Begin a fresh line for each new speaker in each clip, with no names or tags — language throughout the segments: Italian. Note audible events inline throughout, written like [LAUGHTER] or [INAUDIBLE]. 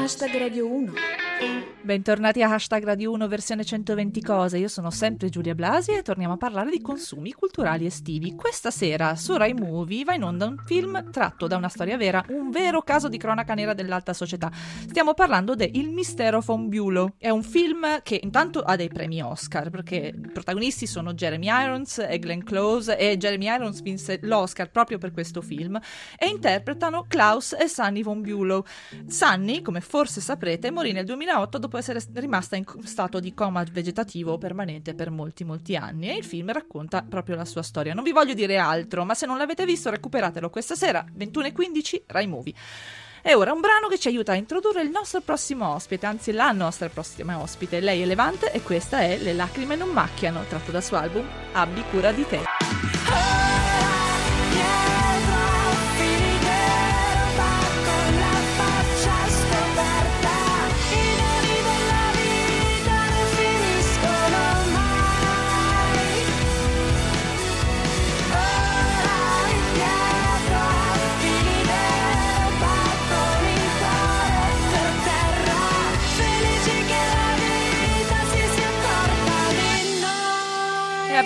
Hashtag Radio 1
Bentornati a Hashtag Radio 1 versione 120 cose, io sono sempre Giulia Blasi e torniamo a parlare di consumi culturali estivi. Questa sera su Rai Movie va in onda un film tratto da una storia vera, un vero caso di cronaca nera dell'alta società. Stiamo parlando de Il mistero Fonbulo. È un film che intanto ha dei premi Oscar, perché i protagonisti sono Jeremy Irons e Glenn Close e Jeremy Irons vinse l'Oscar proprio per questo film e interpretano Klaus e Sunny Von Bulow. Sunny, come forse saprete, morì nel 2008 dopo essere rimasta in stato di coma vegetativo permanente per molti molti anni e il film racconta proprio la sua storia. Non vi voglio dire altro, ma se non l'avete visto recuperatelo questa sera, 21.15, Rai Movie. E ora un brano che ci aiuta a introdurre il nostro prossimo ospite, anzi la nostra prossima ospite. Lei è Levante e questa è Le lacrime non macchiano, tratto dal suo album Abbi cura di te.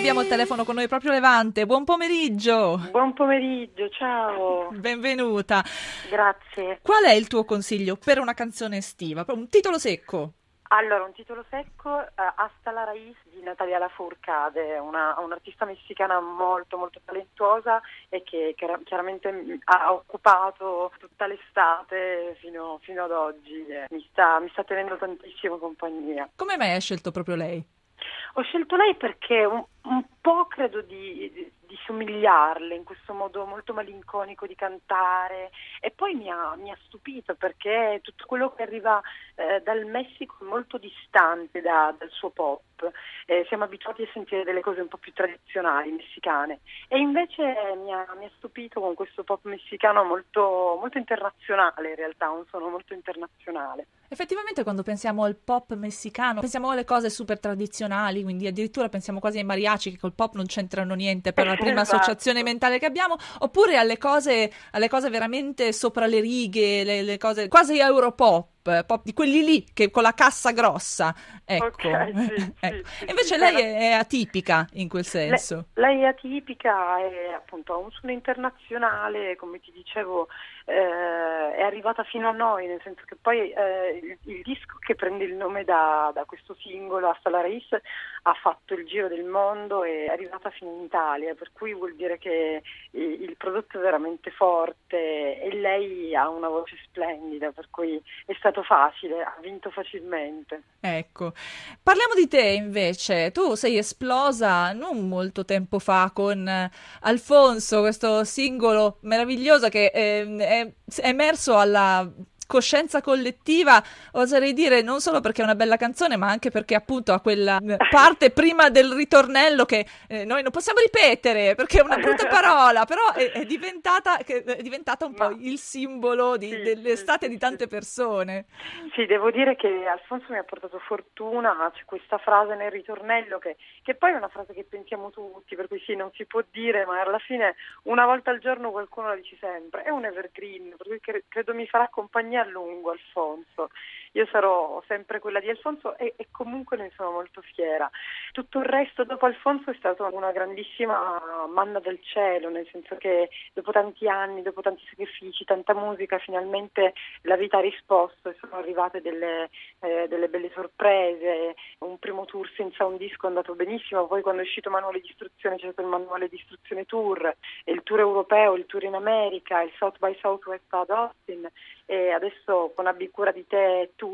Abbiamo il telefono con noi proprio Levante. Buon pomeriggio.
Buon pomeriggio, ciao.
Benvenuta.
Grazie.
Qual è il tuo consiglio per una canzone estiva? Un titolo secco.
Allora, un titolo secco, uh, Hasta la Raiz di Natalia Lafourcade, una, un'artista messicana molto molto talentuosa e che chiaramente ha occupato tutta l'estate fino, fino ad oggi. Mi sta, mi sta tenendo tantissimo compagnia.
Come mai hai scelto proprio lei?
Ho scelto lei perché un, un po' credo di, di, somigliarle in questo modo molto malinconico di cantare e poi mi ha, mi ha stupito perché tutto quello che arriva eh, dal Messico è molto distante da, dal suo pop. Eh, siamo abituati a sentire delle cose un po' più tradizionali messicane e invece mi ha, mi ha stupito con questo pop messicano molto, molto internazionale in realtà, un suono molto internazionale.
Effettivamente quando pensiamo al pop messicano pensiamo alle cose super tradizionali, quindi addirittura pensiamo quasi ai mariachi che col pop non c'entrano niente per la [LAUGHS] prima
esatto.
associazione mentale che abbiamo, oppure alle cose, alle cose veramente sopra le righe, le, le cose quasi europop. Pop di quelli lì che con la cassa grossa, ecco.
Okay, sì, [LAUGHS]
ecco.
sì,
Invece
sì,
lei è, è atipica in quel senso.
Lei, lei è atipica, è appunto ha un suono internazionale, come ti dicevo, eh, è arrivata fino a noi, nel senso che poi eh, il, il, disco che prende il nome da, da questo singolo, Hasta la Raíz, ha fatto il giro del mondo e è arrivata fino in Italia, per cui vuol dire che il, il prodotto è veramente forte e lei ha una voce splendida, per cui è stato facile, ha vinto facilmente.
Ecco, parliamo di te invece, tu sei esplosa non molto tempo fa con Alfonso, questo singolo meraviglioso che eh, è emerso alla coscienza collettiva, oserei dire non solo perché è una bella canzone, ma anche perché appunto ha quella [LAUGHS] parte prima del ritornello che eh, noi non possiamo ripetere perché è una brutta [LAUGHS] parola, però è, è, diventata, è diventata, un ma, po' il simbolo di,
sì,
dell'estate
sì,
di tante persone.
Sì, devo dire che Alfonso mi ha portato fortuna, c'è questa frase nel ritornello che, che poi è una frase che pensiamo tutti, per cui sì, non si può dire, ma alla fine una volta al giorno qualcuno la dice sempre, è un evergreen, per cui cre- credo mi farà compagnia a lungo Alfonso. Io sarò sempre quella di Alfonso e, e, comunque ne sono molto fiera. Tutto il resto dopo Alfonso è stata una grandissima manna del cielo, nel senso che dopo tanti anni, dopo tanti sacrifici, tanta musica, finalmente la vita ha risposto e sono arrivate delle, eh, delle belle sorprese. Un primo tour senza un disco è andato benissimo, poi quando è uscito Manuale di istruzione c'è stato il Manuale di istruzione tour, il tour europeo, il tour in America, il South by Southwest ad Austin e adesso con Abbi cura di te tour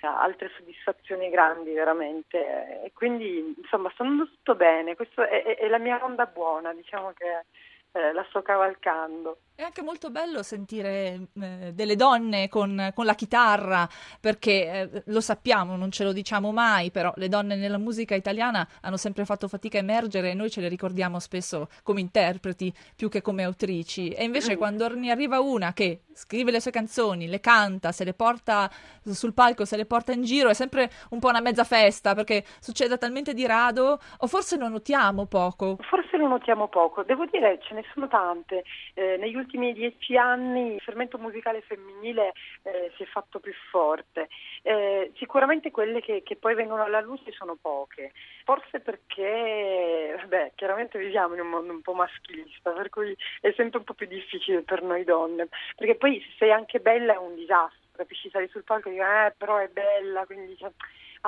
altre soddisfazioni grandi veramente. E quindi insomma sta andando tutto bene. Questa è, è, è, la mia onda buona diciamo che eh, la sto cavalcando
è anche molto bello sentire eh, delle donne con, con, la chitarra, perché eh, lo sappiamo, non ce lo diciamo mai, però le donne nella musica italiana hanno sempre fatto fatica a emergere e noi ce le ricordiamo spesso come interpreti più che come autrici. E invece mm. quando ne arriva una che scrive le sue canzoni, le canta, se le porta sul palco, se le porta in giro, è sempre un po' una mezza festa, perché succede talmente di rado, o forse lo notiamo poco.
Forse lo notiamo poco. Devo dire, ce ne sono tante. Eh, negli ultimi dieci anni il fermento musicale femminile eh, si è fatto più forte. Eh, sicuramente quelle che, che, poi vengono alla luce sono poche, forse perché vabbè, chiaramente viviamo in un mondo un po' maschilista, per cui è sempre un po' più difficile per noi donne, perché poi se sei anche bella è un disastro, capisci, sali sul palco e dici eh però è bella, quindi... Cioè,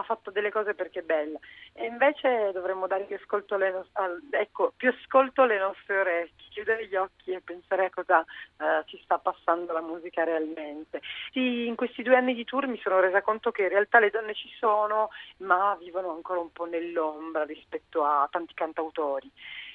ha fatto delle cose perché è bella. E invece dovremmo dare più ascolto alle, no- al, ecco, più ascolto alle nostre orecchie, chiudere gli occhi e pensare a cosa uh, ci sta passando la musica realmente. Sì, in questi due anni di tour mi sono resa conto che in realtà le donne ci sono, ma vivono ancora un po' nell'ombra rispetto a tanti cantautori.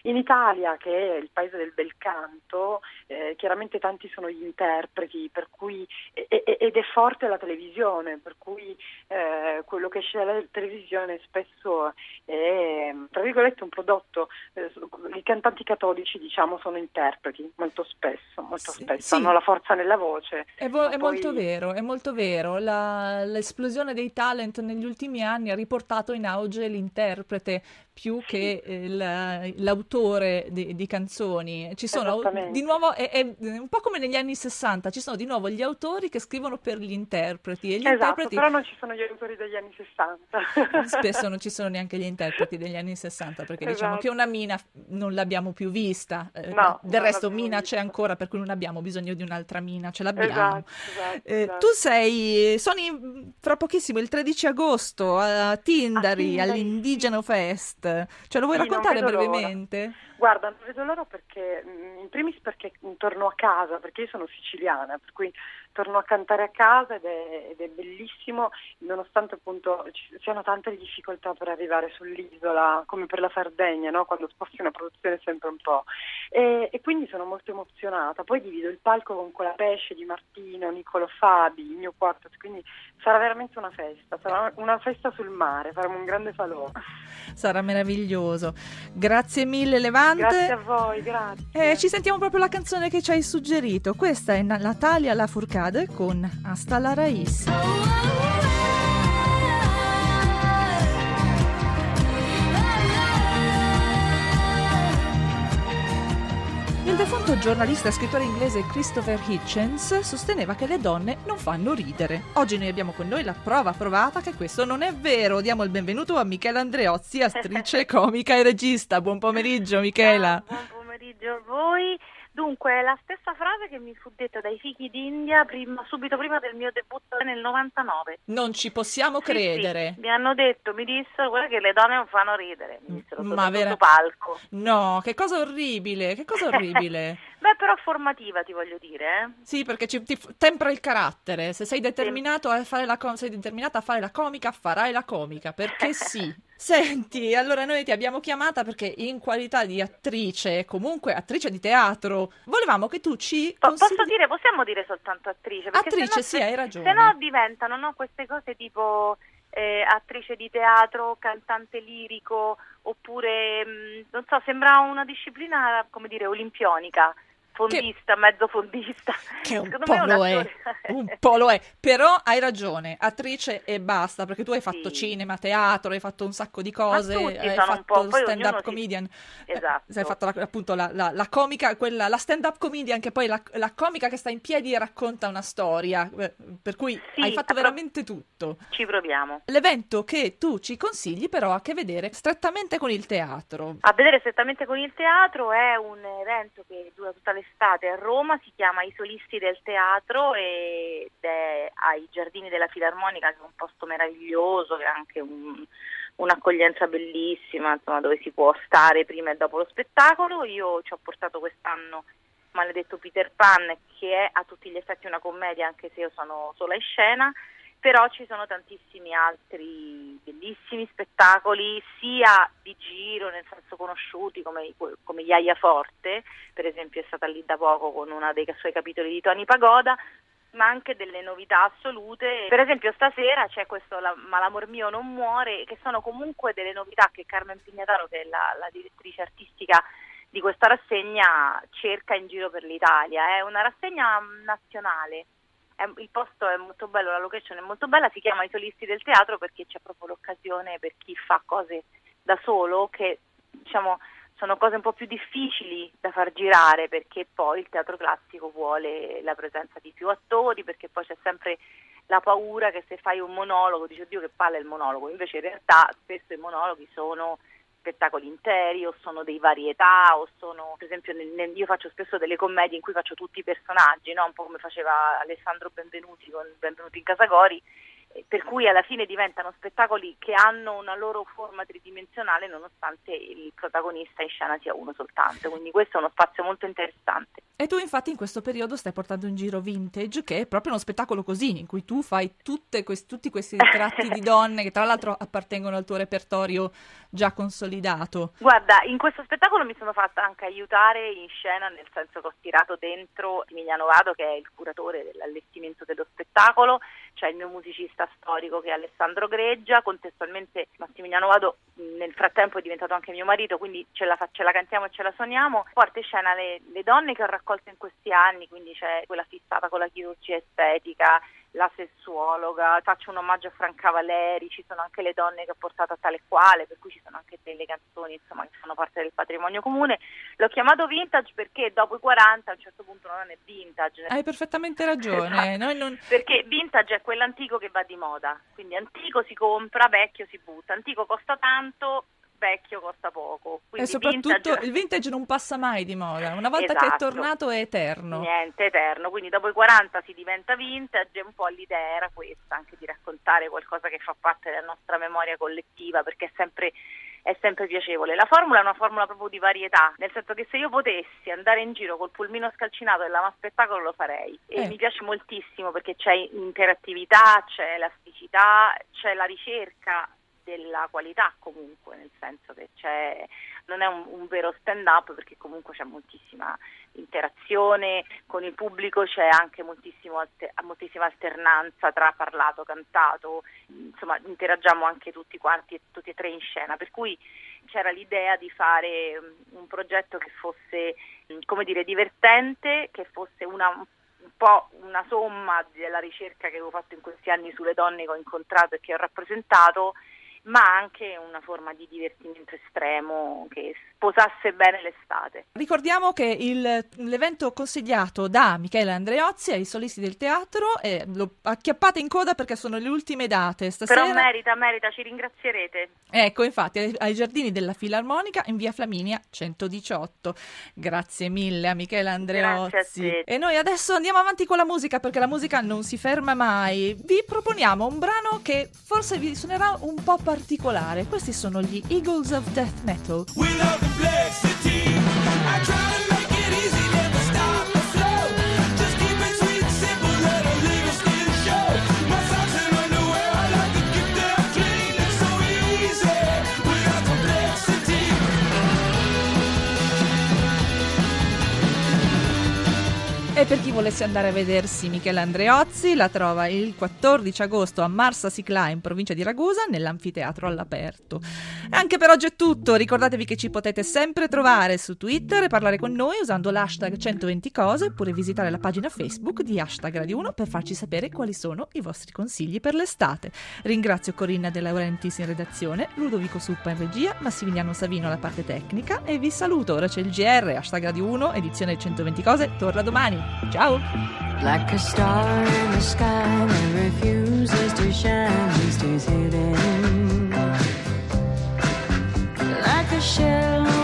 In Italia, che è il paese del bel canto, eh, chiaramente tanti sono gli interpreti, cui, ed è forte la televisione, per cui eh, quello che esce dalla televisione spesso è, tra virgolette, un prodotto. Eh, I cantanti cattolici, diciamo, sono interpreti, molto spesso, molto sì, spesso, sì. hanno la forza nella voce.
È, vo- è poi... molto vero, è molto vero. La, l'esplosione dei talent negli ultimi anni ha riportato in auge l'interprete più che eh, l'autore di, di, canzoni. Ci sono di nuovo, è, è, un po' come negli anni 60, ci sono di nuovo gli autori che scrivono per gli interpreti. E gli
esatto,
interpreti...
però non ci sono gli autori degli anni 60. [LAUGHS]
Spesso non ci sono [LAUGHS] neanche gli interpreti degli anni 60, perché esatto. diciamo che una mina non l'abbiamo più vista. Eh, no, Del resto mina vista. c'è ancora, per cui non abbiamo bisogno di un'altra mina, ce l'abbiamo.
Esatto, esatto,
eh,
esatto.
tu sei, suoni fra pochissimo, il 13 agosto, a Tindari, all'Indigeno Fest. Ce lo vuoi sì, raccontare brevemente?
L'ora. Guarda, non vedo loro perché, mm, in primis perché torno a casa, perché io sono siciliana, per cui torno a cantare a casa ed è, ed è bellissimo, nonostante appunto ci siano tante difficoltà per arrivare sull'isola, come per la Sardegna, no? quando sposti una produzione sempre un po'. E, e, quindi sono molto emozionata. Poi divido il palco con quella pesce di Martino, Nicolo Fabi, il mio quarto, quindi sarà veramente una festa, sarà una festa sul mare, faremo un grande falò.
Sarà meraviglioso. Grazie mille Levante.
Grazie a voi, grazie.
E ci sentiamo proprio la canzone che ci hai suggerito. Questa è Natalia La Furcata Cade con Hasta la Raíz. Il defunto giornalista e scrittore inglese Christopher Hitchens sosteneva che le donne non fanno ridere. Oggi noi abbiamo con noi la prova provata che questo non è vero. Diamo il benvenuto a Michela Andreozzi, attrice, [LAUGHS] comica e regista. Buon pomeriggio Michela.
Buon pomeriggio a voi. Dunque, è la stessa frase che mi fu detta dai fichi d'India prima, subito prima del mio debutto nel 99.
Non ci possiamo
sì,
credere.
Sì, mi hanno detto, mi dissero guarda che le donne non fanno ridere, mi dissero Ma vera... palco.
No, che cosa orribile, che cosa [LAUGHS] orribile.
Beh, però formativa ti voglio dire, eh?
Sì, perché ci, ti tempra il carattere. Se sei determinato a fare la sei determinata a fare la comica, farai la comica, perché [LAUGHS] sì. Senti, allora noi ti abbiamo chiamata perché in qualità di attrice, comunque attrice di teatro, volevamo che tu ci
consigli... Posso dire, possiamo dire soltanto attrice?
Attrice, sì, hai ragione.
Se no diventano no, queste cose tipo eh, attrice di teatro, cantante lirico, oppure, mh, mm, non so, sembra una disciplina, come dire, olimpionica fondista, che, mezzo fondista.
Che un po' lo è, un [LAUGHS] po' lo è, però hai ragione, attrice e basta, perché tu hai fatto sì. cinema, teatro, hai fatto un sacco di cose, hai fatto stand-up comedian,
si... esatto.
hai fatto la, appunto la, la, la, comica, quella, la stand-up comedian che poi la, la, comica che sta in piedi e racconta una storia, eh, per cui sì, hai fatto veramente tutto.
Ci proviamo.
L'evento che tu ci consigli però ha a che vedere strettamente con il teatro.
A vedere strettamente con il teatro è un evento che dura tutta l'estate l'estate a Roma, si chiama I Solisti del Teatro ed è ai Giardini della Filarmonica, che è un posto meraviglioso, che ha anche un, un'accoglienza bellissima, insomma, dove si può stare prima e dopo lo spettacolo. Io ci ho portato quest'anno Maledetto Peter Pan, che è a tutti gli effetti una commedia, anche se io sono sola in scena però ci sono tantissimi altri bellissimi spettacoli sia di giro nel senso conosciuti come, come Iaia Forte per esempio è stata lì da poco con uno dei suoi capitoli di Tony Pagoda ma anche delle novità assolute. Per esempio stasera c'è questo la, Ma l'amor mio non muore, che sono comunque delle novità che Carmen Pignataro, che è la, la direttrice artistica di questa rassegna, cerca in giro per l'Italia. È una rassegna nazionale è, il posto è molto bello, la location è molto bella, si chiama I solisti del teatro perché c'è proprio l'occasione per chi fa cose da solo che diciamo sono cose un po' più difficili da far girare perché poi il teatro classico vuole la presenza di più attori, perché poi c'è sempre la paura che se fai un monologo dici oddio che palle il monologo, invece in realtà spesso i monologhi sono spettacoli interi o sono dei varietà o sono per esempio nel, nel, io faccio spesso delle commedie in cui faccio tutti i personaggi, no? un po' come faceva Alessandro Benvenuti con Benvenuti in Casagori per cui alla fine diventano spettacoli che hanno una loro forma tridimensionale nonostante il protagonista in scena sia uno soltanto, quindi questo è uno spazio molto interessante.
E tu infatti in questo periodo stai portando in giro Vintage, che è proprio uno spettacolo così, in cui tu fai quest- tutti questi ritratti di [LAUGHS] donne che tra l'altro appartengono al tuo repertorio già consolidato.
Guarda, in questo spettacolo mi sono fatta anche aiutare in scena, nel senso che ho tirato dentro Emiliano Vado, che è il curatore dell'allestimento dello spettacolo, c'è il mio musicista storico che è Alessandro Greggia, contestualmente Massimiliano Vado nel frattempo è diventato anche mio marito, quindi ce la, ce la cantiamo e ce la suoniamo. In scena le, le donne che ho raccolto in questi anni, quindi c'è quella fissata con la chirurgia estetica, la sessuologa, faccio un omaggio a Franca Valeri, ci sono anche le donne che ho portato a tale quale, per cui ci sono anche delle canzoni insomma, che fanno parte del patrimonio comune. L'ho chiamato vintage perché dopo i 40 a un certo punto non è vintage.
Hai perfettamente ragione.
Esatto. Non... Perché vintage è quell'antico che va di moda, quindi antico si compra, vecchio si butta, antico costa tanto, vecchio costa poco.
e soprattutto vintage... il vintage non passa mai di moda, una volta esatto. che è esatto. tornato è eterno.
Niente, eterno, quindi dopo i 40 si diventa vintage e un po' l'idea era questa, anche di raccontare qualcosa che fa parte della nostra memoria collettiva, perché è sempre è sempre piacevole. La formula è una formula proprio di varietà, nel senso che se io potessi andare in giro col pulmino scalcinato e la spettacolo lo farei e eh. mi piace moltissimo perché c'è interattività, c'è elasticità, c'è la ricerca della qualità comunque, nel senso che non è un, un, vero stand up perché comunque c'è moltissima interazione con il pubblico, c'è anche moltissima alternanza tra parlato, cantato, insomma interagiamo anche tutti quanti, tutti e tre in scena, per cui c'era l'idea di fare un progetto che fosse come dire divertente, che fosse una, un po' una somma della ricerca che avevo fatto in questi anni sulle donne che ho incontrato e che ho rappresentato ma anche una forma di divertimento estremo che sposasse bene l'estate.
Ricordiamo che il, l'evento consigliato da Michele Andreozzi ai solisti del teatro eh, lo acchiappate in coda perché sono le ultime date stasera.
Però merita, merita, ci ringrazierete.
Ecco, infatti, ai, ai giardini della Filarmonica in via Flaminia 118. Grazie mille a Michele Andreozzi.
A
e noi adesso andiamo avanti con la musica perché la musica non si ferma mai. Vi proponiamo un brano che forse vi suonerà un po' particolare particolare. Questi sono gli Eagles of Death Metal. E per chi volesse andare a vedersi Michele Andreozzi, la trova il 14 agosto a Marsa Siclà in provincia di Ragusa nell'anfiteatro all'aperto. E anche per oggi è tutto, ricordatevi che ci potete sempre trovare su Twitter e parlare con noi usando l'hashtag 120 cose oppure visitare la pagina Facebook di hashtag Radio 1 per farci sapere quali sono i vostri consigli per l'estate. Ringrazio Corinna De Laurentiis in redazione, Ludovico Suppa in regia, Massimiliano Savino alla parte tecnica e vi saluto. Ora c'è il GR, hashtag Radio 1, edizione 120 cose, torna domani. Ciao! Like a star in the sky that refuses to shine, he stays hidden. Like a shell